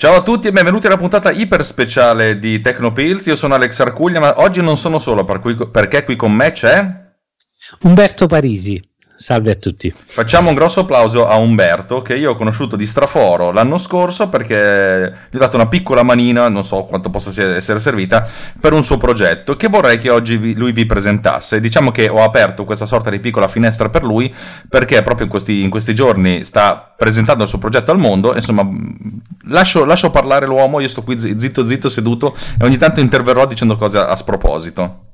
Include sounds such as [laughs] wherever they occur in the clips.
Ciao a tutti e benvenuti alla puntata iper speciale di Tecnopills. Io sono Alex Arcuglia, ma oggi non sono solo per cui, perché qui con me c'è Umberto Parisi. Salve a tutti. Facciamo un grosso applauso a Umberto che io ho conosciuto di straforo l'anno scorso perché gli ho dato una piccola manina, non so quanto possa essere servita, per un suo progetto che vorrei che oggi vi, lui vi presentasse. Diciamo che ho aperto questa sorta di piccola finestra per lui perché proprio in questi, in questi giorni sta presentando il suo progetto al mondo. Insomma, lascio, lascio parlare l'uomo, io sto qui zitto zitto seduto e ogni tanto interverrò dicendo cose a, a sproposito.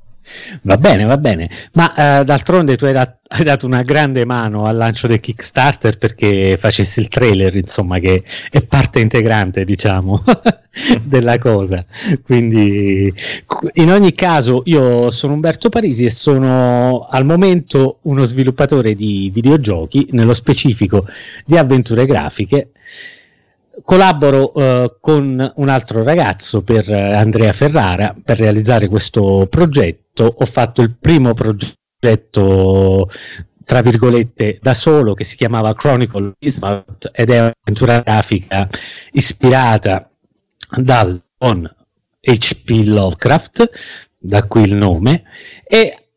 Va bene, va bene, ma uh, d'altronde tu hai, dat- [laughs] hai, dato una grande mano al lancio del Kickstarter perché facessi il trailer, insomma, che è parte integrante, diciamo, [laughs] della cosa. Quindi, in ogni caso, io sono Umberto Parisi e sono al momento uno sviluppatore di videogiochi, nello specifico di avventure grafiche collaboro uh, con un altro ragazzo per uh, Andrea Ferrara per realizzare questo progetto. Ho fatto il primo progetto tra virgolette da solo che si chiamava Chronicle Ismouth ed è un'avventura grafica ispirata dal on HP Lovecraft, da qui il nome, e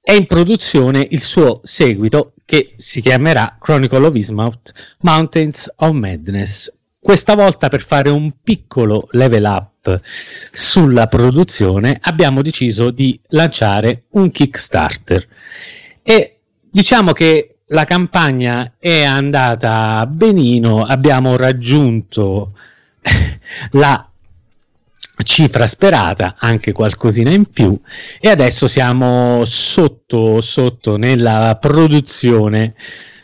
è in produzione il suo seguito che si chiamerà Chronicle of Ismouth Mountains of Madness. Questa volta per fare un piccolo level up sulla produzione abbiamo deciso di lanciare un Kickstarter e diciamo che la campagna è andata benino, abbiamo raggiunto [laughs] la cifra sperata, anche qualcosina in più, e adesso siamo sotto, sotto nella produzione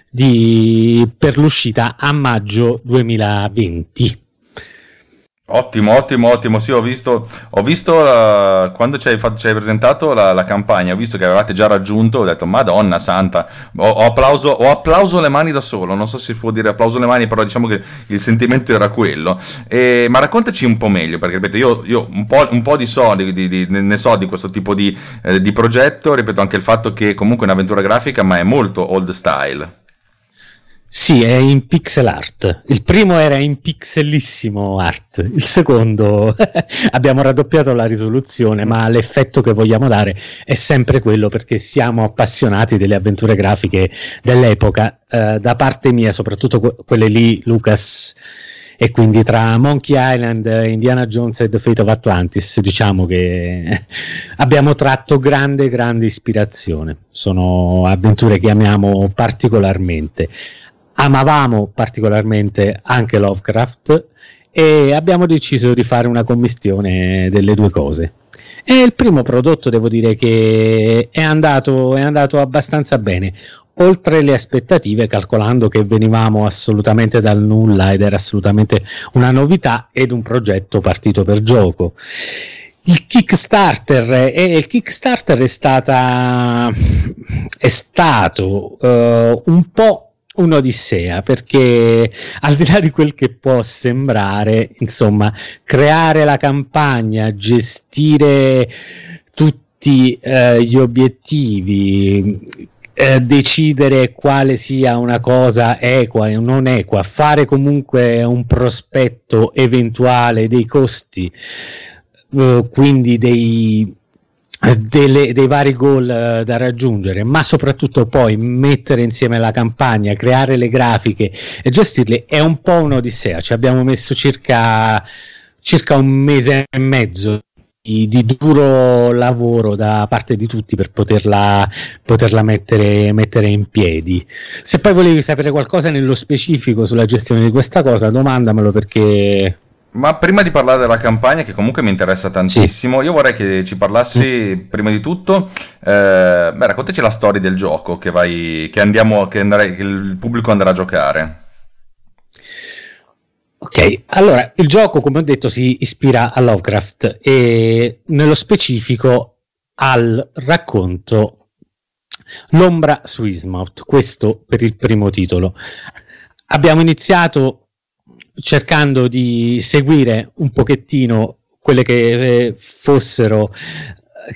di, per l'uscita a maggio 2020. Ottimo, ottimo, ottimo. Sì, ho visto, ho visto uh, quando ci hai, fatto, ci hai presentato la, la, campagna, ho visto che avevate già raggiunto, ho detto, Madonna santa, ho, ho, applauso, ho applauso le mani da solo, non so se si può dire applauso le mani, però diciamo che il sentimento era quello. E, ma raccontaci un po' meglio, perché ripeto, io, io un, po', un, po', di soldi, di, di, ne so di questo tipo di, eh, di progetto, ripeto anche il fatto che comunque è un'avventura grafica, ma è molto old style. Sì, è in pixel art. Il primo era in pixelissimo art, il secondo [laughs] abbiamo raddoppiato la risoluzione, ma l'effetto che vogliamo dare è sempre quello perché siamo appassionati delle avventure grafiche dell'epoca. Eh, da parte mia, soprattutto que- quelle lì, Lucas, e quindi tra Monkey Island, Indiana Jones e The Fate of Atlantis, diciamo che [laughs] abbiamo tratto grande, grande ispirazione. Sono avventure che amiamo particolarmente amavamo particolarmente anche Lovecraft e abbiamo deciso di fare una commistione delle due cose. E il primo prodotto devo dire che è andato, è andato abbastanza bene, oltre le aspettative, calcolando che venivamo assolutamente dal nulla ed era assolutamente una novità ed un progetto partito per gioco. Il Kickstarter, eh, il Kickstarter è, stata, è stato uh, un po' un'odissea perché al di là di quel che può sembrare, insomma, creare la campagna, gestire tutti eh, gli obiettivi, eh, decidere quale sia una cosa equa e non equa, fare comunque un prospetto eventuale dei costi, eh, quindi dei delle, dei vari goal uh, da raggiungere, ma soprattutto poi mettere insieme la campagna, creare le grafiche e gestirle è un po' un'odissea. Ci abbiamo messo circa, circa un mese e mezzo di, di, duro lavoro da parte di tutti per poterla, poterla mettere, mettere, in piedi. Se poi volevi sapere qualcosa nello specifico sulla gestione di questa cosa, domandamelo perché ma prima di parlare della campagna, che comunque mi interessa tantissimo, sì. io vorrei che ci parlassi prima di tutto. Eh, beh, raccontaci la storia del gioco che, vai, che, andiamo, che, andrai, che il pubblico andrà a giocare. Ok, allora il gioco, come ho detto, si ispira a Lovecraft e nello specifico al racconto L'ombra su Ismouth, questo per il primo titolo. Abbiamo iniziato cercando di seguire un pochettino quelle che eh, fossero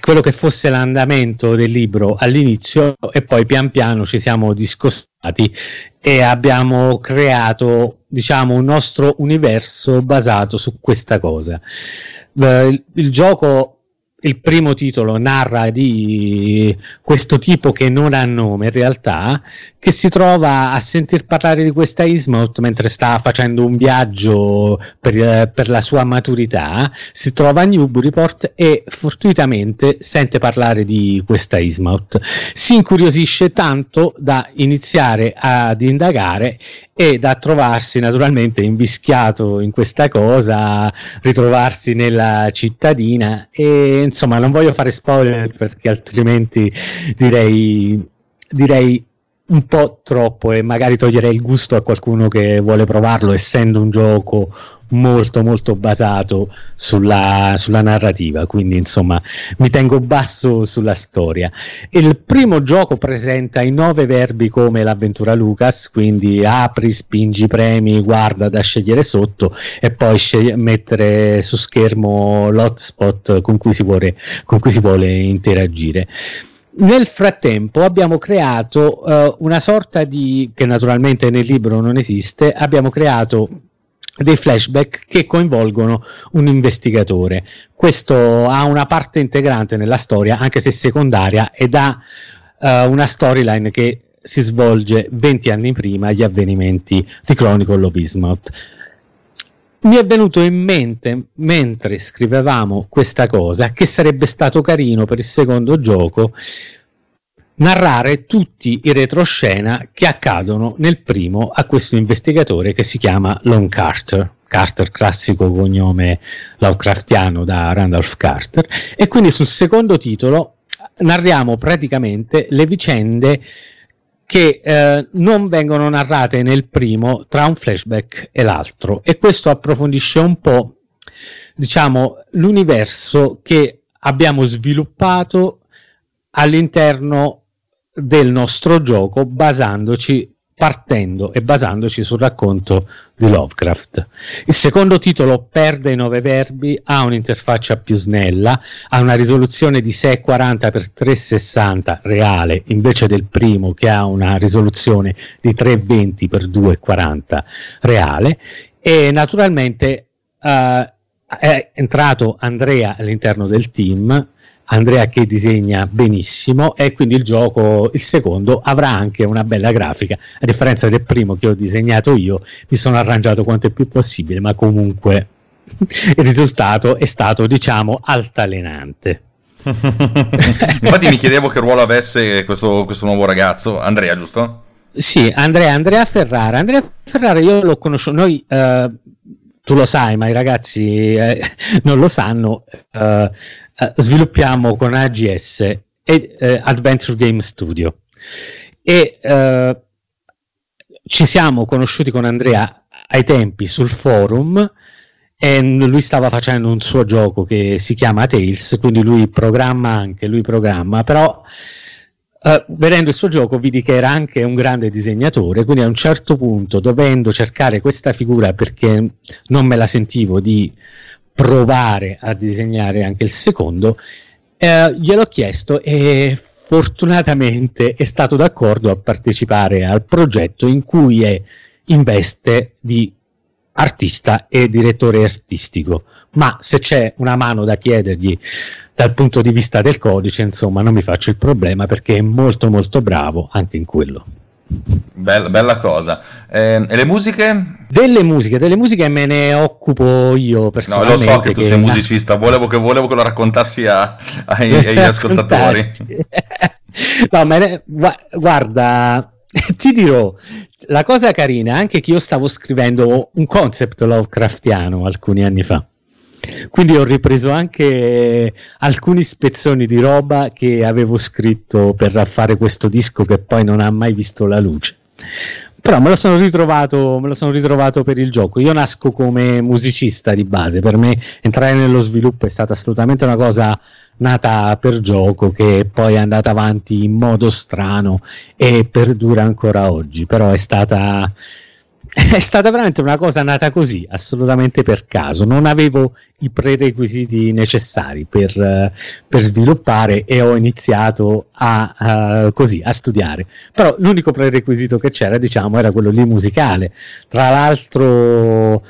quello che fosse l'andamento del libro all'inizio e poi pian piano ci siamo discostati e abbiamo creato diciamo un nostro universo basato su questa cosa. Il, il gioco il primo titolo narra di questo tipo che non ha nome in realtà, che si trova a sentir parlare di questa Ismouth mentre sta facendo un viaggio per, per, la sua maturità, si trova a Newburyport e fortuitamente sente parlare di questa Ismouth. Si incuriosisce tanto da iniziare ad indagare e da trovarsi naturalmente invischiato in questa cosa, ritrovarsi nella cittadina e insomma non voglio fare spoiler perché altrimenti direi direi un po' troppo e magari toglierei il gusto a qualcuno che vuole provarlo, essendo un gioco molto molto basato sulla, sulla, narrativa, quindi insomma mi tengo basso sulla storia. Il primo gioco presenta i nove verbi come l'avventura Lucas, quindi apri, spingi, premi, guarda da scegliere sotto e poi scegli- mettere su schermo l'hotspot con cui si vuole, con cui si vuole interagire. Nel frattempo abbiamo creato uh, una sorta di, che naturalmente nel libro non esiste, abbiamo creato dei flashback che coinvolgono un investigatore. Questo ha una parte integrante nella storia, anche se secondaria, ed ha uh, una storyline che si svolge 20 anni prima gli avvenimenti di Chronicle of Ismouth mi è venuto in mente mentre scrivevamo questa cosa che sarebbe stato carino per il secondo gioco narrare tutti i retroscena che accadono nel primo a questo investigatore che si chiama Lon Carter. Carter, classico cognome Lovecraftiano da Randolph Carter, e quindi sul secondo titolo narriamo praticamente le vicende che eh, non vengono narrate nel primo tra un flashback e l'altro. E questo approfondisce un po' diciamo l'universo che abbiamo sviluppato all'interno del nostro gioco basandoci partendo e basandoci sul racconto di Lovecraft. Il secondo titolo perde i nove verbi, ha un'interfaccia più snella, ha una risoluzione di 640x360 reale invece del primo che ha una risoluzione di 320x240 reale e naturalmente uh, è entrato Andrea all'interno del team Andrea che disegna benissimo e quindi il gioco, il secondo, avrà anche una bella grafica, a differenza del primo che ho disegnato io, mi sono arrangiato quanto è più possibile, ma comunque [laughs] il risultato è stato, diciamo, altalenante. [laughs] Infatti mi chiedevo che ruolo avesse questo, questo nuovo ragazzo, Andrea, giusto? Sì, Andrea, Andrea Ferrara. Andrea Ferrara io l'ho conosciuto, noi... Uh, tu lo sai, ma i ragazzi eh, non lo sanno. Uh, eh, sviluppiamo con AGS e eh, Adventure Game Studio. E eh, ci siamo conosciuti con Andrea ai tempi sul forum e lui stava facendo un suo gioco che si chiama Tales, quindi lui programma anche, lui programma, però uh, vedendo il suo gioco vidi che era anche un grande disegnatore, quindi a un certo punto dovendo cercare questa figura perché non me la sentivo di provare a disegnare anche il secondo, eh, gliel'ho chiesto e fortunatamente è stato d'accordo a partecipare al progetto in cui è in veste di artista e direttore artistico. Ma se c'è una mano da chiedergli dal punto di vista del codice, insomma, non mi faccio il problema perché è molto molto bravo anche in quello. Bella, bella cosa. Eh, e le musiche? Delle musiche, delle musiche me ne occupo io personalmente. No, lo so che tu sei musicista, volevo che, volevo che lo raccontassi a, ai, agli [laughs] ascoltatori. no, ne, guarda, [laughs] ti dirò, la cosa carina è anche che io stavo scrivendo un concept Lovecraftiano alcuni anni fa. Quindi ho ripreso anche alcuni spezzoni di roba che avevo scritto per fare questo disco che poi non ha mai visto la luce. Però me lo sono ritrovato, me lo sono ritrovato per il gioco. Io nasco come musicista di base, per me entrare nello sviluppo è stata assolutamente una cosa nata per gioco che poi è andata avanti in modo strano e perdura ancora oggi, però è stata [laughs] è stata veramente una cosa nata così, assolutamente per caso. Non avevo i prerequisiti necessari per, uh, per sviluppare e ho iniziato a, uh, così, a studiare. Però l'unico prerequisito che c'era, diciamo, era quello lì musicale. Tra l'altro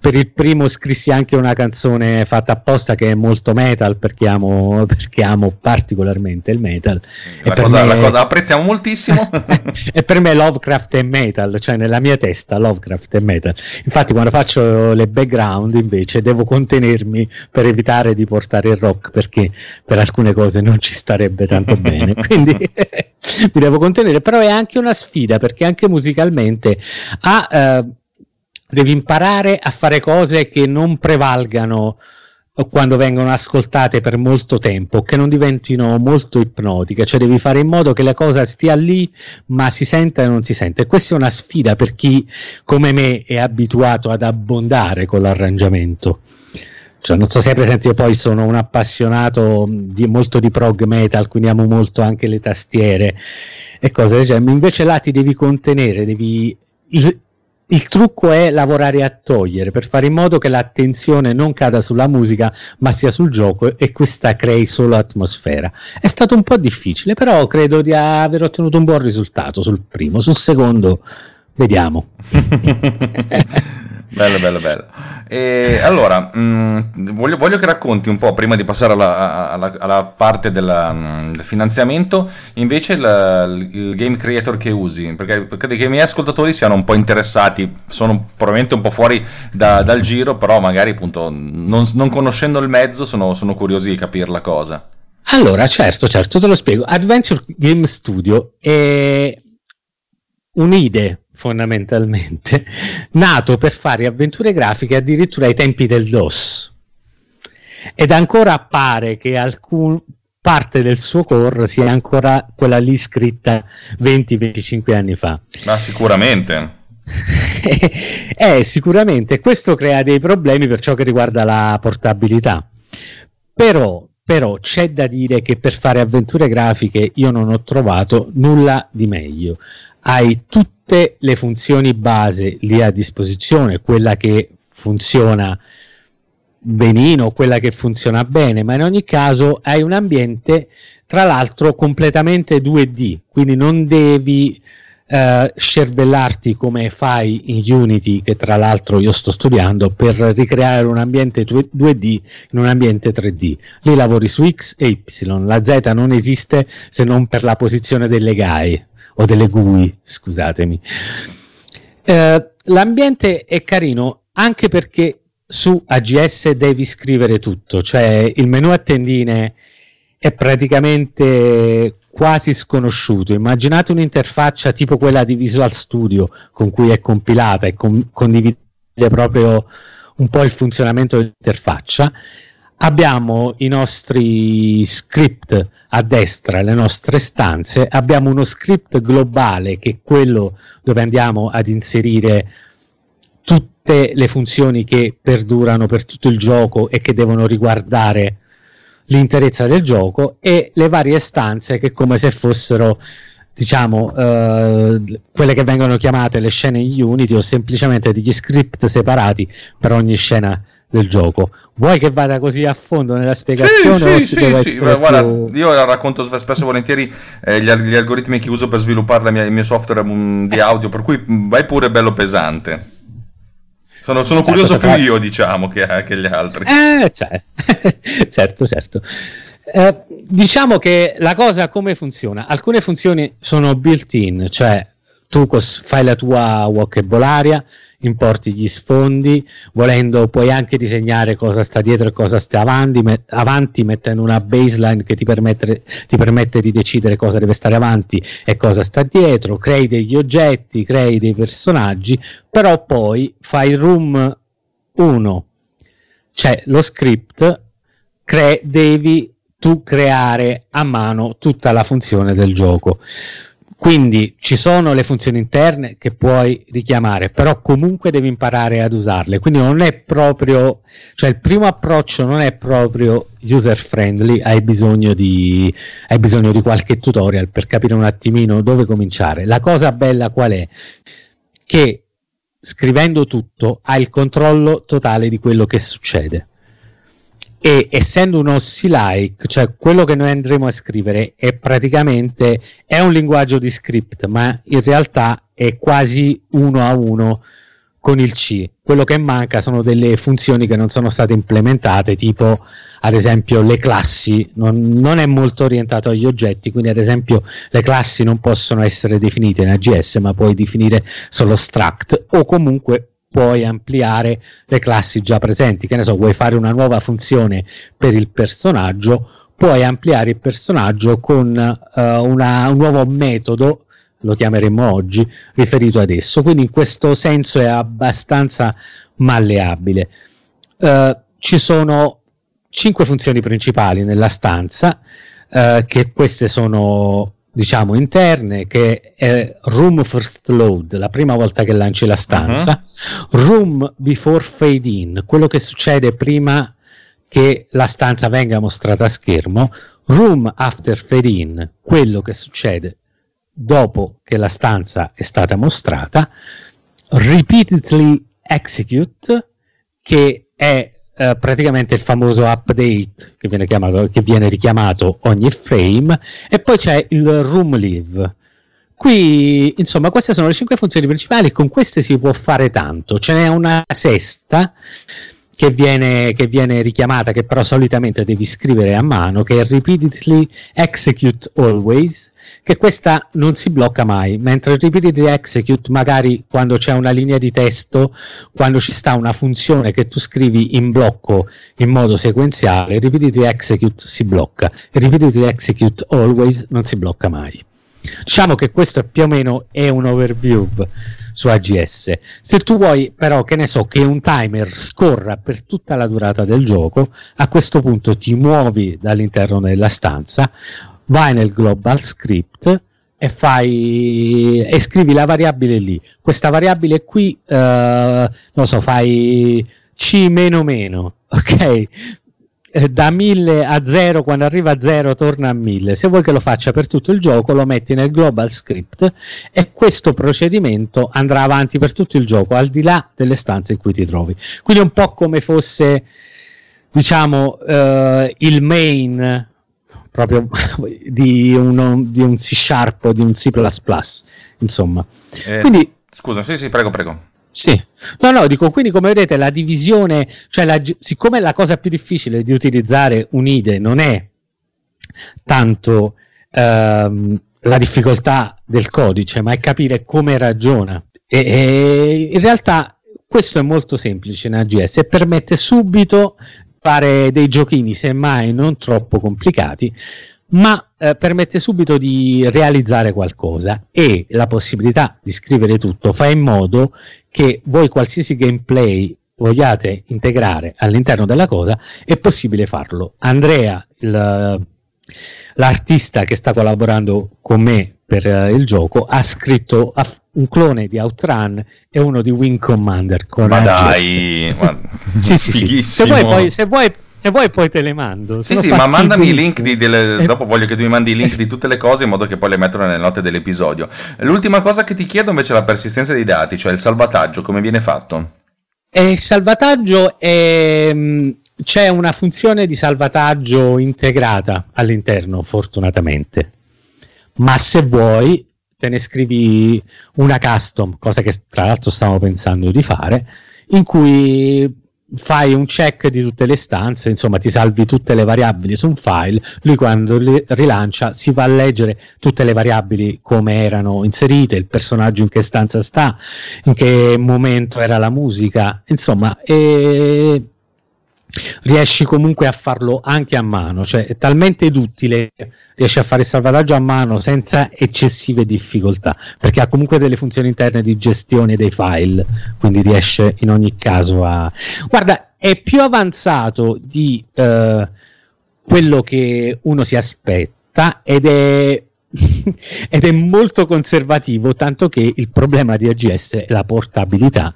per il primo scrissi anche una canzone fatta apposta che è molto metal perché amo, perché amo particolarmente il metal. La cosa, me... la cosa apprezziamo moltissimo. [laughs] e per me Lovecraft è metal, cioè nella mia testa Lovecraft è metal. Infatti quando faccio le background invece devo contenermi per evitare di portare il rock perché per alcune cose non ci starebbe tanto [laughs] bene. Quindi [laughs] mi devo contenere, però è anche una sfida perché anche musicalmente ha... Uh, devi imparare a fare cose che non prevalgano quando vengono ascoltate per molto tempo, che non diventino molto ipnotiche, cioè devi fare in modo che la cosa stia lì, ma si senta e non si sente. Questa è una sfida per chi, come me, è abituato ad abbondare con l'arrangiamento. Cioè, non so se è presente, io poi sono un appassionato di, molto di prog metal, quindi amo molto anche le tastiere e cose del genere. Invece là ti devi contenere, devi il trucco è lavorare a togliere per fare in modo che l'attenzione non cada sulla musica ma sia sul gioco e questa crei solo atmosfera. È stato un po' difficile, però credo di aver ottenuto un buon risultato sul primo. Sul secondo, vediamo. [laughs] bello, bello, bello. E allora, mh, mm, voglio, voglio, che racconti un po', prima di passare alla, alla, alla parte della, mm, del finanziamento, invece il, il, game creator che usi, perché credo che i miei ascoltatori siano un po' interessati, sono probabilmente un po' fuori da, dal giro, però magari appunto non, non conoscendo il mezzo sono, sono curiosi di capire la cosa. Allora, certo, certo, te lo spiego. Adventure Game Studio è un'idea fondamentalmente, [laughs] nato per fare avventure grafiche addirittura ai tempi del DOS. Ed ancora pare che alcun, parte del suo core sia ancora quella lì scritta 20-25 anni fa. Ma sicuramente. [laughs] eh, sicuramente. Questo crea dei problemi per ciò che riguarda la portabilità. Però, però c'è da dire che per fare avventure grafiche io non ho trovato nulla di meglio. Hai tutte le funzioni base lì a disposizione, quella che funziona benino, quella che funziona bene, ma in ogni caso hai un ambiente tra l'altro completamente 2D, quindi non devi eh, scervellarti come fai in Unity, che tra l'altro io sto studiando, per ricreare un ambiente 2D in un ambiente 3D. Lì lavori su X e Y, la Z non esiste se non per la posizione delle GAE o delle GUI, scusatemi. Eh, l'ambiente è carino anche perché su AGS devi scrivere tutto, cioè il menu a tendine è praticamente quasi sconosciuto. Immaginate un'interfaccia tipo quella di Visual Studio con cui è compilata e con- condivide proprio un po' il funzionamento dell'interfaccia. Abbiamo i nostri script a destra le nostre stanze, abbiamo uno script globale che è quello dove andiamo ad inserire tutte le funzioni che perdurano per tutto il gioco e che devono riguardare l'interezza del gioco e le varie stanze che come se fossero diciamo eh, quelle che vengono chiamate le scene in Unity o semplicemente degli script separati per ogni scena del gioco. Vuoi che vada così a fondo nella spiegazione? Sì, sì, sì, sì. Guarda, più... io racconto spesso e volentieri eh, gli, gli, algoritmi che uso per sviluppare mia, il mio software um, di audio, per cui mm, vai pure bello pesante. Sono, sono certo, curioso più io, diciamo, che, che, gli altri. Eh, cioè. [laughs] certo, certo. Eh, diciamo che la cosa come funziona? Alcune funzioni sono built-in, cioè tu fai la tua walkabolaria, importi gli sfondi, volendo puoi anche disegnare cosa sta dietro e cosa sta avanti, met- avanti mettendo una baseline che ti permette, ti permette di decidere cosa deve stare avanti e cosa sta dietro, crei degli oggetti, crei dei personaggi, però poi fai room 1, cioè lo script, cre- devi tu creare a mano tutta la funzione del gioco. Quindi ci sono le funzioni interne che puoi richiamare, però comunque devi imparare ad usarle. Quindi non è proprio, cioè il primo approccio non è proprio user friendly, hai bisogno di, hai bisogno di qualche tutorial per capire un attimino dove cominciare. La cosa bella qual è? Che scrivendo tutto hai il controllo totale di quello che succede e essendo un OSSI-like, cioè quello che noi andremo a scrivere è praticamente è un linguaggio di script, ma in realtà è quasi uno a uno con il C. Quello che manca sono delle funzioni che non sono state implementate, tipo ad esempio le classi, non, non, è molto orientato agli oggetti, quindi ad esempio le classi non possono essere definite in AGS, ma puoi definire solo struct o comunque puoi ampliare le classi già presenti. Che ne so, vuoi fare una nuova funzione per il personaggio, puoi ampliare il personaggio con uh, una, un nuovo metodo, lo chiameremo oggi, riferito ad esso. Quindi in questo senso è abbastanza malleabile. Uh, ci sono cinque funzioni principali nella stanza, uh, che queste sono diciamo interne che è room first load la prima volta che lanci la stanza. Uh-huh. room before fade in quello che succede prima che la stanza venga mostrata a schermo. Room after fade in quello che succede dopo che la stanza è stata mostrata. Repeatedly execute che è eh, praticamente il famoso update che viene, chiamato, che viene richiamato ogni frame e poi c'è il room live. Qui insomma queste sono le cinque funzioni principali con queste si può fare tanto. Ce n'è una sesta che viene, che viene, richiamata, che però solitamente devi scrivere a mano, che è repeatedly execute always, che questa non si blocca mai, mentre repeatedly execute magari quando c'è una linea di testo, quando ci sta una funzione che tu scrivi in blocco in modo sequenziale, repeatedly execute si blocca, repeatedly execute always non si blocca mai. Diciamo che questo più o meno è un overview su AGS. Se tu vuoi però, che ne so, che un timer scorra per tutta la durata del gioco, a questo punto ti muovi dall'interno della stanza, vai nel global script e fai e scrivi la variabile lì. Questa variabile qui, eh, non so, fai c meno meno, [laughs] ok? Eh, da 1000 a 0, quando arriva a 0 torna a 1000. Se vuoi che lo faccia per tutto il gioco, lo metti nel global script e questo procedimento andrà avanti per tutto il gioco, al di là delle stanze in cui ti trovi. Quindi un po' come fosse, diciamo, uh, il main proprio [laughs] di, uno, di, un C Sharp o di un C++, insomma. Eh, Quindi, scusa, sì, sì, prego, prego. Sì, no, no, dico quindi come vedete la divisione, cioè la, siccome la cosa più difficile di utilizzare un IDE non è tanto ehm, la difficoltà del codice, ma è capire come ragiona. E, e in realtà questo è molto semplice in AGS e permette subito fare dei giochini, semmai non troppo complicati, ma eh, permette subito di realizzare qualcosa e la possibilità di scrivere tutto fa in modo che voi qualsiasi gameplay vogliate integrare all'interno della cosa è possibile farlo. Andrea, il, l'artista che sta collaborando con me per uh, il gioco, ha scritto un clone di Outrun e uno di Wing Commander con ma dai, ma... sì, sì, sì. Se vuoi, poi, se vuoi se vuoi poi te le mando. Sì, sì, ma mandami i link di, delle... dopo voglio che tu mi mandi i link di tutte le cose in modo che poi le mettono nelle note dell'episodio. L'ultima cosa che ti chiedo invece è la persistenza dei dati, cioè il salvataggio, come viene fatto? E il salvataggio è... Mm, c'è una funzione di salvataggio integrata all'interno, fortunatamente. Ma se vuoi, te ne scrivi una custom, cosa che tra l'altro stavo pensando di fare, in cui fai un check di tutte le stanze, insomma ti salvi tutte le variabili su un file, lui quando li rilancia si va a leggere tutte le variabili come erano inserite, il personaggio in che stanza sta, in che momento era la musica, insomma, e riesci comunque a farlo anche a mano, cioè è talmente utile, riesci a fare il salvataggio a mano senza eccessive difficoltà, perché ha comunque delle funzioni interne di gestione dei file, quindi riesce in ogni caso a... Guarda, è più avanzato di eh, quello che uno si aspetta ed è [laughs] ed è molto conservativo, tanto che il problema di AGS è la portabilità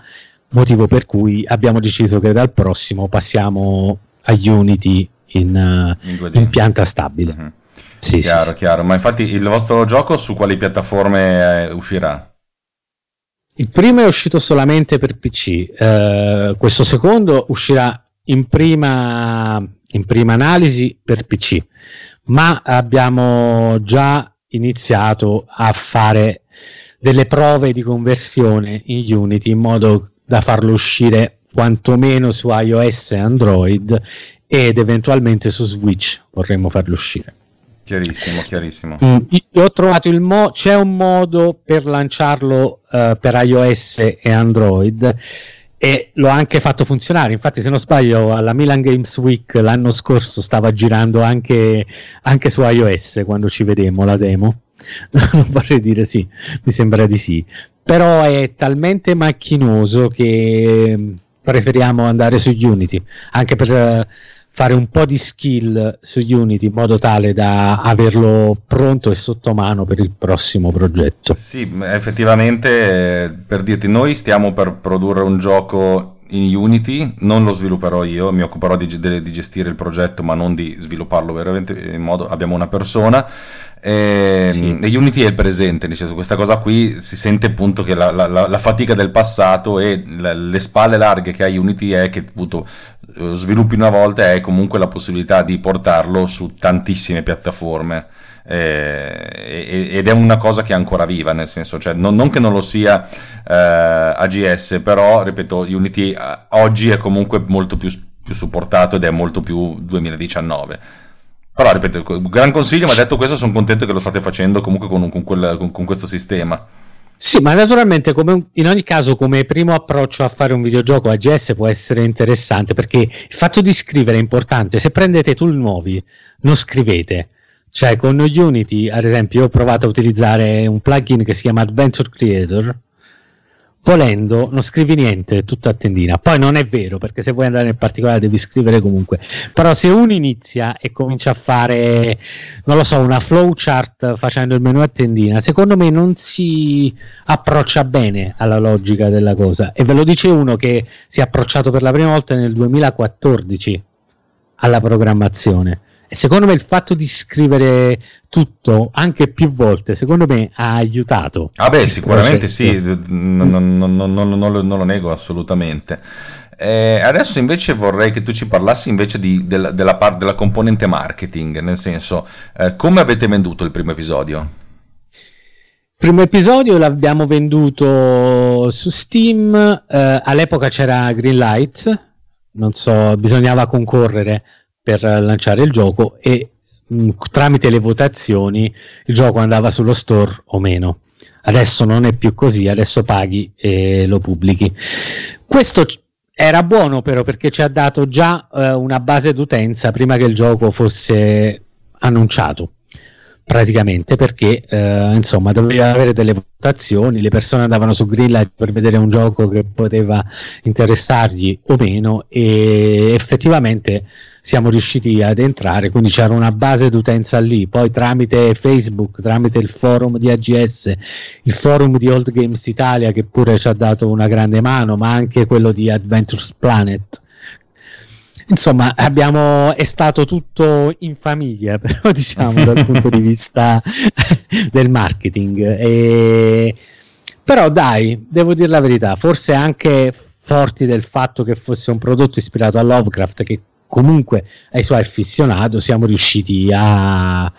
motivo per cui abbiamo deciso che dal prossimo passiamo a Unity in, uh, in, in pianta stabile. Mm-hmm. Sì, chiaro, sì, chiaro. Ma infatti il vostro gioco su quali piattaforme eh, uscirà? Il primo è uscito solamente per PC, eh, questo secondo uscirà in prima, in prima analisi per PC, ma abbiamo già iniziato a fare delle prove di conversione in Unity in modo da farlo uscire quantomeno su iOS e Android ed eventualmente su Switch vorremmo farlo uscire. Chiarissimo, chiarissimo. Mm, io ho trovato il mo- c'è un modo per lanciarlo uh, per iOS e Android e l'ho anche fatto funzionare. Infatti, se non sbaglio, alla Milan Games Week l'anno scorso stava girando anche, anche su iOS quando ci vedemmo la demo. [laughs] non vorrei dire sì, mi sembra di sì. Però è talmente macchinoso che preferiamo andare su Unity anche per. Uh, fare un po' di skill su Unity in modo tale da averlo pronto e sotto mano per il prossimo progetto. Sì, effettivamente, per dirti, noi stiamo per produrre un gioco in Unity, non lo svilupperò io, mi occuperò di, di gestire il progetto, ma non di svilupparlo veramente in modo abbiamo una persona e, sì. e, Unity è il presente, nel senso questa cosa qui si sente appunto che la, la, la fatica del passato e la, le spalle larghe che ha Unity è che appunto eh, sviluppi una volta e comunque la possibilità di portarlo su tantissime piattaforme. Eh, ed è una cosa che è ancora viva, nel senso, cioè, non, non che non lo sia eh, AGS, però ripeto, Unity eh, oggi è comunque molto più, più supportato ed è molto più 2019 però ripeto, gran consiglio, ma detto questo sono contento che lo state facendo comunque con, con, quel, con, con questo sistema. Sì, ma naturalmente come, in ogni caso come primo approccio a fare un videogioco AGS può essere interessante perché il fatto di scrivere è importante. Se prendete tool nuovi, non scrivete. Cioè con Unity, ad esempio, io ho provato a utilizzare un plugin che si chiama Adventure Creator volendo non scrivi niente, tutto a tendina. Poi non è vero, perché se vuoi andare nel particolare devi scrivere comunque. Però se uno inizia e comincia a fare, non lo so, una flowchart facendo il menu a tendina, secondo me non si approccia bene alla logica della cosa. E ve lo dice uno che si è approcciato per la prima volta nel 2014 alla programmazione secondo me il fatto di scrivere tutto anche più volte, secondo me ha aiutato. Ah beh, sicuramente processo. sì, non, non, non, non, lo nego assolutamente. Eh, adesso invece vorrei che tu ci parlassi invece di, della, della, par- della componente marketing, nel senso, eh, come avete venduto il primo episodio? Il primo episodio l'abbiamo venduto su Steam, eh, all'epoca c'era Greenlight, non so, bisognava concorrere per lanciare il gioco e mh, tramite le votazioni il gioco andava sullo store o meno. Adesso non è più così, adesso paghi e lo pubblichi. Questo era buono però perché ci ha dato già eh, una base d'utenza prima che il gioco fosse annunciato praticamente perché eh, insomma doveva avere delle votazioni le persone andavano su Greenlight per vedere un gioco che poteva interessargli o meno e effettivamente siamo riusciti ad entrare, quindi c'era una base d'utenza lì, poi tramite Facebook, tramite il forum di AGS, il forum di Old Games Italia che pure ci ha dato una grande mano, ma anche quello di Adventures Planet. Insomma, abbiamo, è stato tutto in famiglia, [laughs] però diciamo dal punto di vista [laughs] del marketing. E... Però dai, devo dire la verità, forse anche forti del fatto che fosse un prodotto ispirato a Lovecraft che comunque ai suoi afficionati siamo riusciti a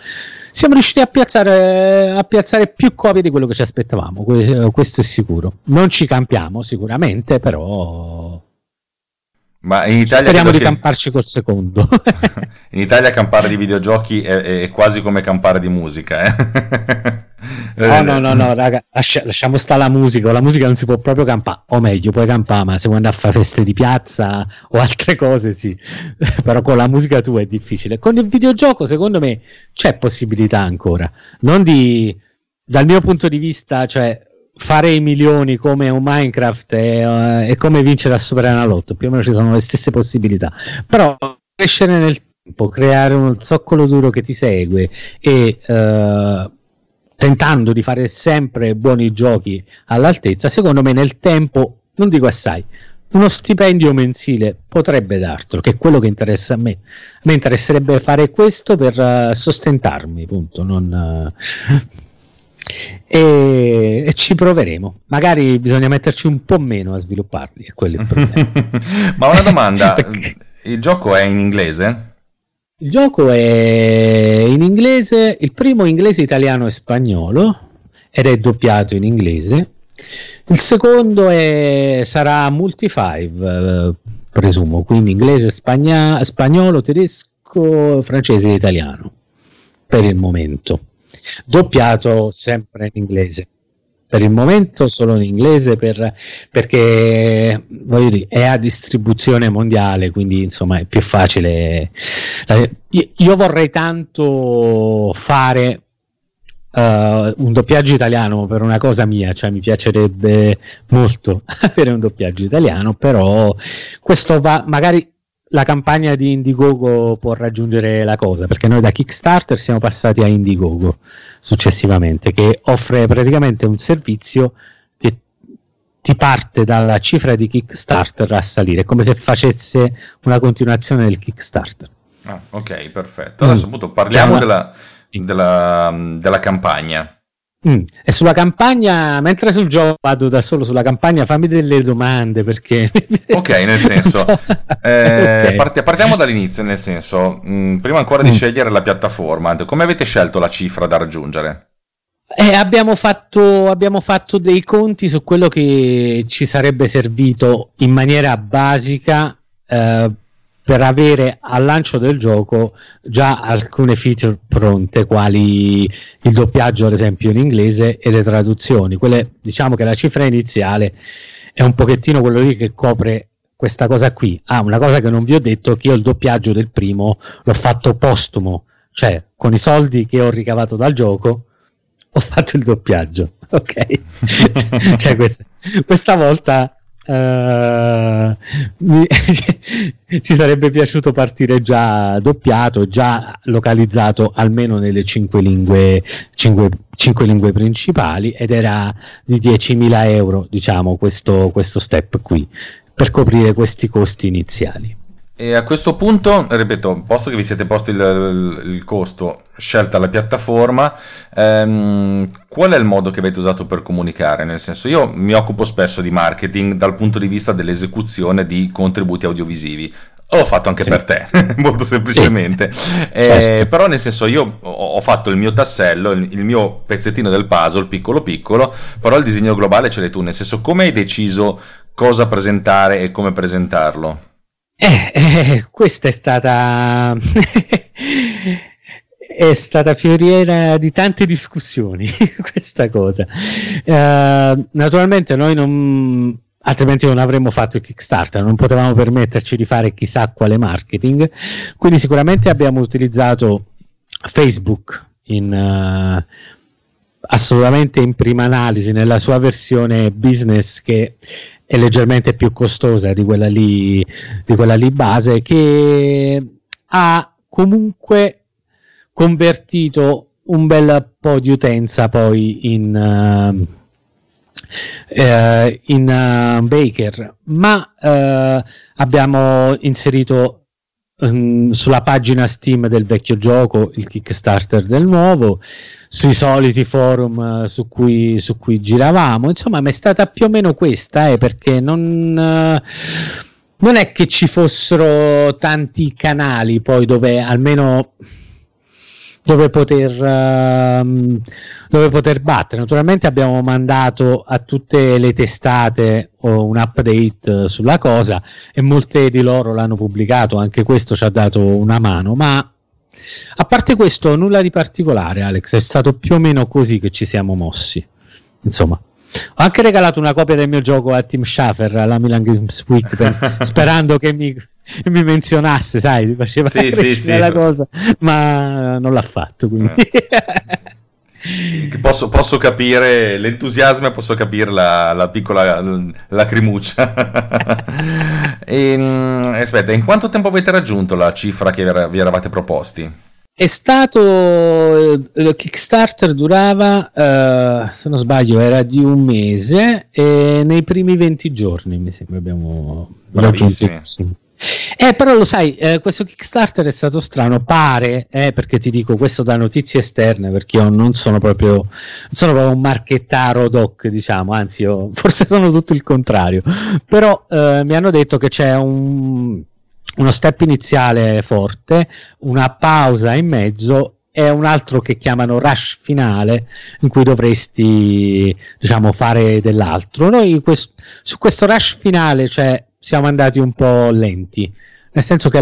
siamo riusciti a piazzare, a piazzare più copie di quello che ci aspettavamo questo è sicuro non ci campiamo sicuramente però ma in Italia speriamo di che... camparci col secondo [laughs] in Italia campare di videogiochi è, è quasi come campare di musica eh? [laughs] No, no, no, no, raga, lascia, lasciamo stare la musica. La musica non si può proprio campare, o meglio, puoi campare, ma se vuoi andare a fare feste di piazza o altre cose, sì. [laughs] Però con la musica tua è difficile. Con il videogioco, secondo me, c'è possibilità ancora. Non di, dal mio punto di vista, cioè, fare i milioni come un Minecraft è, è come vincere a Super Analotto. Più o meno ci sono le stesse possibilità. Però crescere nel tempo, creare un zoccolo duro che ti segue e. Uh, tentando di fare sempre buoni giochi all'altezza, secondo me nel tempo, non dico assai, uno stipendio mensile potrebbe dartelo, che è quello che interessa a me. A me interesserebbe fare questo per uh, sostentarmi, punto. Non, uh... e, e, ci proveremo. Magari bisogna metterci un po' meno a svilupparli, è quello il [laughs] problema. Ma una domanda, [laughs] Perché... il gioco è in inglese? Il gioco è in inglese, il primo inglese, italiano e spagnolo ed è doppiato in inglese. Il secondo è, sarà multi five, eh, presumo, quindi inglese, spagna, spagnolo, tedesco, francese e italiano per il momento. Doppiato sempre in inglese. Per il momento solo in inglese per, perché dire, è a distribuzione mondiale, quindi insomma è più facile. Io vorrei tanto fare Uh, un doppiaggio italiano per una cosa mia, cioè mi piacerebbe molto [laughs] avere un doppiaggio italiano, però questo va magari la campagna di Indiegogo può raggiungere la cosa, perché noi da Kickstarter siamo passati a Indiegogo successivamente, che offre praticamente un servizio che ti parte dalla cifra di Kickstarter a salire, è come se facesse una continuazione del Kickstarter. Ah, ok, perfetto. Adesso appunto parliamo della, della, della campagna. Mm. E sulla campagna, mentre sul gioco vado da solo sulla campagna, fammi delle domande perché... [laughs] ok, nel senso, eh, okay. Part- partiamo dall'inizio, nel senso, mh, mm, prima ancora di mm. scegliere la piattaforma, come avete scelto la cifra da raggiungere? Eh, abbiamo, fatto, abbiamo fatto dei conti su quello che ci sarebbe servito in maniera basica eh, per avere al lancio del gioco già alcune feature pronte, quali il doppiaggio, ad esempio, in inglese e le traduzioni. Quelle, diciamo che la cifra iniziale è un pochettino quello lì che copre questa cosa qui. Ah, una cosa che non vi ho detto, che io il doppiaggio del primo l'ho fatto postumo, cioè con i soldi che ho ricavato dal gioco ho fatto il doppiaggio, [laughs] ok? [laughs] cioè, questa, questa volta Uh, mi, [laughs] ci sarebbe piaciuto partire già doppiato, già localizzato almeno nelle cinque lingue, cinque, cinque lingue principali ed era di 10.000 euro, diciamo, questo, questo step qui per coprire questi costi iniziali. E a questo punto, ripeto, posto che vi siete posti il, il, il costo, scelta la piattaforma, ehm, qual è il modo che avete usato per comunicare? Nel senso, io mi occupo spesso di marketing dal punto di vista dell'esecuzione di contributi audiovisivi. L'ho fatto anche sì. per te, [laughs] molto semplicemente. Sì. Eh, certo. Però nel senso io ho fatto il mio tassello, il, il, mio pezzettino del puzzle, piccolo piccolo, però il disegno globale ce l'hai tu, nel senso come hai deciso cosa presentare e come presentarlo? Eh, eh, questa è stata [laughs] è stata fioriera di tante discussioni [laughs] questa cosa. Uh, naturalmente noi non altrimenti non avremmo fatto il Kickstarter, non potevamo permetterci di fare chissà quale marketing, quindi sicuramente abbiamo utilizzato Facebook in, uh, assolutamente in prima analisi nella sua versione business che è leggermente più costosa di quella lì, di quella lì base, che ha comunque convertito un bel po' di utenza poi in, uh, uh, in uh, Baker, ma abbiamo inserito um, sulla pagina Steam del vecchio gioco il Kickstarter del nuovo sui soliti forum eh, su cui, su cui giravamo. Insomma, mi è stata più o meno questa, eh, perché non, eh, non è che ci fossero tanti canali poi dove almeno dove poter, uh, dove poter battere. Naturalmente abbiamo mandato a tutte le testate un update sulla cosa e molte di loro l'hanno pubblicato, anche questo ci ha dato una mano, ma a parte questo, nulla di particolare, Alex. È stato più o meno così che ci siamo mossi. Insomma, ho anche regalato una copia del mio gioco a Tim Schafer alla Milan Games Week, [laughs] sperando che mi, [laughs] mi, menzionasse, sai, faceva sì, sì, sì. la cosa, ma non l'ha fatto. Quindi. Eh. Posso, posso, capire l'entusiasmo e posso capire la, la piccola lacrimuccia. e, [laughs] ehm, aspetta, in quanto tempo avete raggiunto la cifra che vi eravate proposti? È stato il Kickstarter durava uh, se non sbaglio era di un mese e nei primi 20 giorni mi sembra abbiamo raggiunto eh, però lo sai, eh, questo Kickstarter è stato strano, pare, eh, perché ti dico questo da notizie esterne, perché io non sono proprio, non sono proprio un marchettaro doc, diciamo, anzi io forse sono tutto il contrario, però eh, mi hanno detto che c'è un, uno step iniziale forte, una pausa in mezzo e un altro che chiamano rush finale in cui dovresti diciamo fare dell'altro. Noi quest- su questo rush finale cioè siamo andati un po' lenti, nel senso che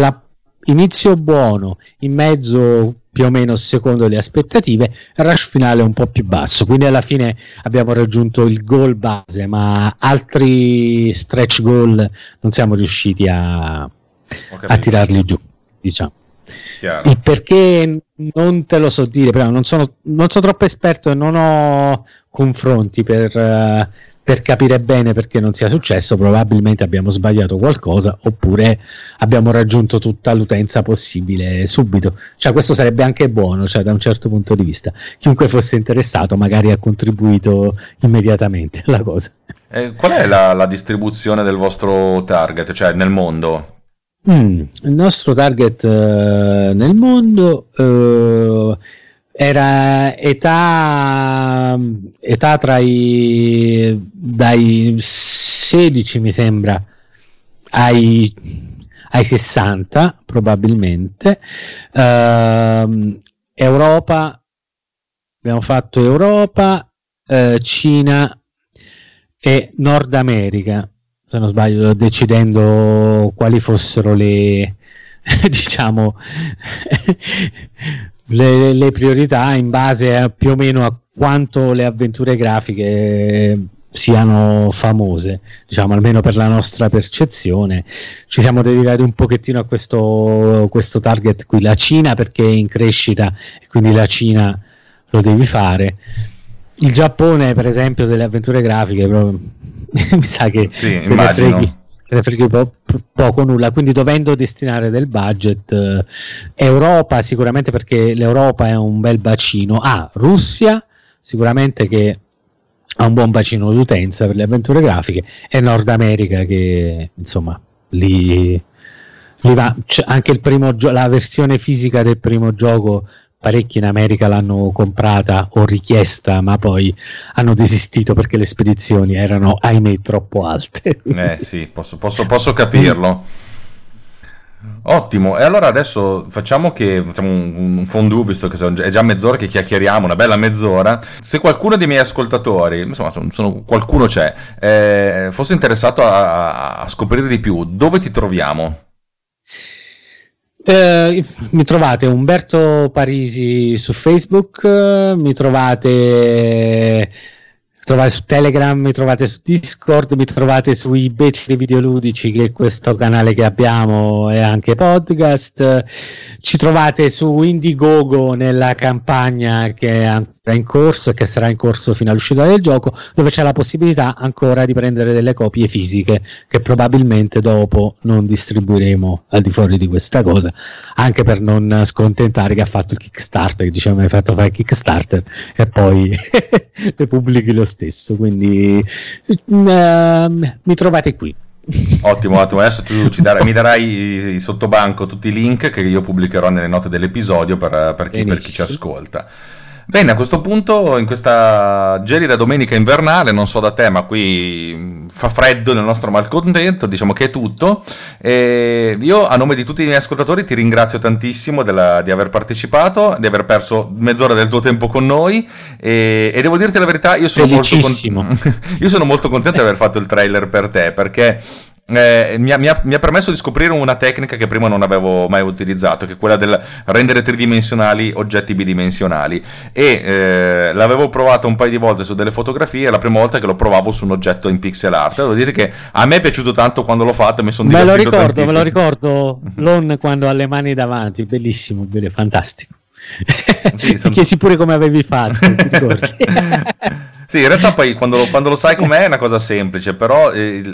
l'inizio buono, in mezzo più o meno secondo le aspettative, il rush finale un po' più basso, quindi alla fine abbiamo raggiunto il goal base, ma altri stretch goal non siamo riusciti a, a tirarli giù, diciamo. Chiaro. Il perché non te lo so dire, però non sono, non sono troppo esperto e non ho confronti per... Uh, per capire bene perché non sia successo, probabilmente abbiamo sbagliato qualcosa oppure abbiamo raggiunto tutta l'utenza possibile subito. Cioè, questo sarebbe anche buono, cioè, da un certo punto di vista. Chiunque fosse interessato magari ha contribuito immediatamente [laughs] alla cosa. Eh, qual è la, la, distribuzione del vostro target, cioè nel mondo? Mm, il nostro target uh, nel mondo... Uh, era età, età tra i dai 16 mi sembra ai, ai 60 probabilmente. Uh, Europa abbiamo fatto Europa uh, Cina e Nord America se non sbaglio decidendo quali fossero le [laughs] diciamo [laughs] le, le, priorità in base a, più o meno a quanto le avventure grafiche siano famose, diciamo almeno per la nostra percezione. Ci siamo dedicati un pochettino a questo, questo target qui, la Cina perché è in crescita e quindi la Cina lo devi fare. Il Giappone, per esempio, delle avventure grafiche, [laughs] mi sa che sì, se ne freghi se ne frega po- poco nulla, quindi dovendo destinare del budget, eh, Europa sicuramente perché l'Europa è un bel bacino, ah, Russia sicuramente che ha un buon bacino d'utenza per le avventure grafiche e Nord America che insomma lì, lì va, anche il primo gio- la versione fisica del primo gioco parecchi in America l'hanno comprata o richiesta, ma poi hanno desistito perché le spedizioni erano, ahimè, troppo alte. Eh [laughs] sì, posso, posso, posso capirlo. Ottimo, e allora adesso facciamo che facciamo un, un fondue, visto che è già mezz'ora che chiacchieriamo, una bella mezz'ora. Se qualcuno dei miei ascoltatori, insomma, sono, qualcuno c'è, eh, fosse interessato a, a scoprire di più, dove ti troviamo? Eh, mi trovate Umberto Parisi su Facebook, mi trovate, trovate, su Telegram, mi trovate su Discord, mi trovate sui beceri videoludici che è questo canale che abbiamo e anche podcast. Ci trovate su Indiegogo nella campagna che è è in corso e che sarà in corso fino all'uscita del gioco, dove c'è la possibilità ancora di prendere delle copie fisiche che probabilmente dopo non distribuiremo al di fuori di questa cosa, anche per non scontentare che ha fatto il Kickstarter, che diceva mi hai fatto fare il Kickstarter e poi [laughs] le pubblichi lo stesso, quindi uh, mi trovate qui. Ottimo, ottimo. Adesso tu darai, mi darai [laughs] sottobanco tutti i link che io pubblicherò nelle note dell'episodio per, per, chi, per chi ci ascolta. Bene, a questo punto, in questa gelida domenica invernale, non so da te, ma qui fa freddo nel nostro malcontento, diciamo che è tutto. E io, a nome di tutti i miei ascoltatori, ti ringrazio tantissimo della, di aver partecipato, di aver perso mezz'ora del tuo tempo con noi. E, e devo dirti la verità, io sono, molto con... [laughs] io sono molto contento di aver fatto il trailer per te, perché eh, mi, ha, mi, ha, mi, ha, permesso di scoprire una tecnica che prima non avevo mai utilizzato, che è quella del rendere tridimensionali oggetti bidimensionali. E eh, l'avevo provato un paio di volte su delle fotografie, la prima volta che lo provavo su un oggetto in pixel art. Devo dire che a me è piaciuto tanto quando l'ho fatto, mi sono divertito Me lo ricordo, tantissimo. me lo ricordo, Lon quando ha le mani davanti, bellissimo, fantastico. Sì, [laughs] sono... Chiesi pure come avevi fatto, ti ricordi? [laughs] Sì, in realtà poi quando lo, quando lo, sai com'è è una cosa semplice, però eh, il,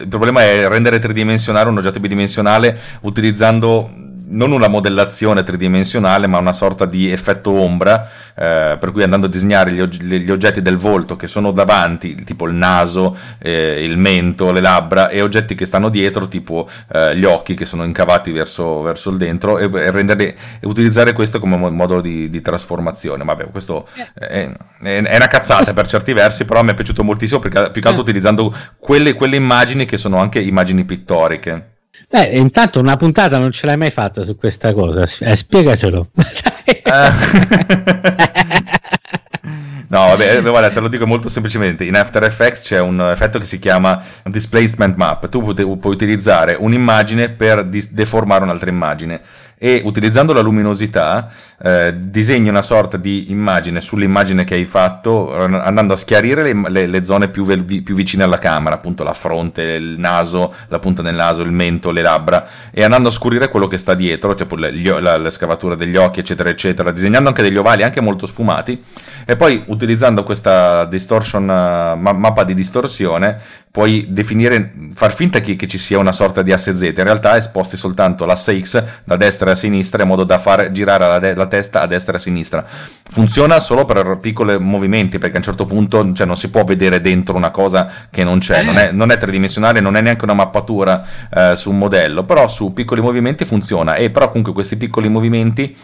il, problema è rendere tridimensionale un oggetto bidimensionale utilizzando non una modellazione tridimensionale, ma una sorta di effetto ombra, eh, per cui andando a disegnare gli, og- gli, oggetti del volto che sono davanti, tipo il naso, eh, il mento, le labbra, e oggetti che stanno dietro, tipo eh, gli occhi che sono incavati verso, verso il dentro, e, e, renderli, e utilizzare questo come modo di, di trasformazione. Vabbè, questo è, è, è, una cazzata per certi versi, però mi è piaciuto moltissimo perché più che altro utilizzando quelle, quelle immagini che sono anche immagini pittoriche. Beh, intanto una puntata non ce l'hai mai fatta su questa cosa, eh, spiegacelo. [laughs] No, vabbè, guarda, te lo dico molto semplicemente. In After Effects c'è un effetto che si chiama Displacement Map. Tu puoi utilizzare un'immagine per deformare un'altra immagine e utilizzando la luminosità eh, disegni una sorta di immagine sull'immagine che hai fatto andando a schiarire le, le, le zone più, ve- più, vicine alla camera, appunto la fronte, il naso, la punta del naso, il mento, le labbra e andando a scurire quello che sta dietro, cioè gli, la, la scavatura degli occhi eccetera eccetera, disegnando anche degli ovali anche molto sfumati. E poi utilizzando questa distortion, ma- mappa di distorsione puoi definire, far finta che, che, ci sia una sorta di asse Z, in realtà sposti soltanto l'asse X da destra a sinistra in modo da far girare la, de- la testa a destra e a sinistra. Funziona solo per piccoli movimenti, perché a un certo punto cioè, non si può vedere dentro una cosa che non c'è, non, è, non, è, tridimensionale, non è neanche una mappatura eh, su un modello, però su piccoli movimenti funziona, e però comunque questi piccoli movimenti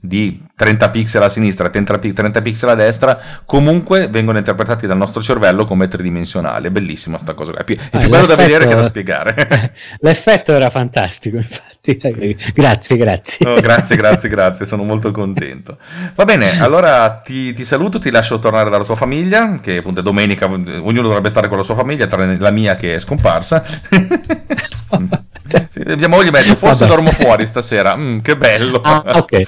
di 30 pixel a sinistra, 30, 30 pixel a destra, comunque vengono interpretati dal nostro cervello come tridimensionali. È bellissima sta cosa. È più, è più eh, bello da vedere che da spiegare. [laughs] L'effetto era fantastico, [laughs] infatti. grazie, grazie. Oh, grazie, grazie, grazie. Sono molto contento. Va bene, allora ti, ti, saluto, ti lascio tornare dalla tua famiglia, che appunto è domenica, ognuno dovrebbe stare con la sua famiglia, tranne la mia che è scomparsa. [laughs] Sì, mia moglie mi ha detto, forse Vabbè. dormo fuori stasera. Mm, che bello. Ah, ok.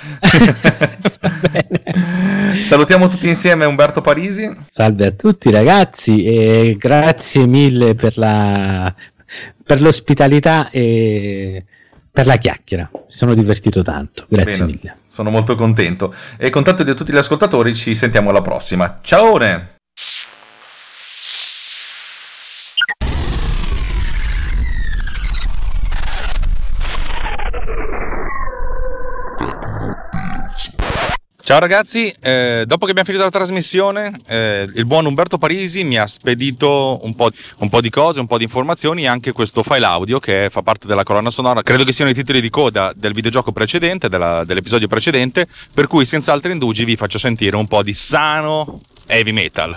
[laughs] Salutiamo tutti insieme Umberto Parisi. Salve a tutti ragazzi e grazie mille per, la, per l'ospitalità e per la chiacchiera. Mi sono divertito tanto. Grazie Bene, mille. Sono molto contento. E con tanto di tutti gli ascoltatori ci sentiamo alla prossima. Ciao! Ciao ragazzi, eh, dopo che abbiamo finito la trasmissione, eh, il buon Umberto Parisi mi ha spedito un po', un po', di cose, un po' di informazioni, anche questo file audio che fa parte della colonna sonora, credo che siano i titoli di coda del videogioco precedente, della, dell'episodio precedente, per cui senza altri indugi vi faccio sentire un po' di sano heavy metal.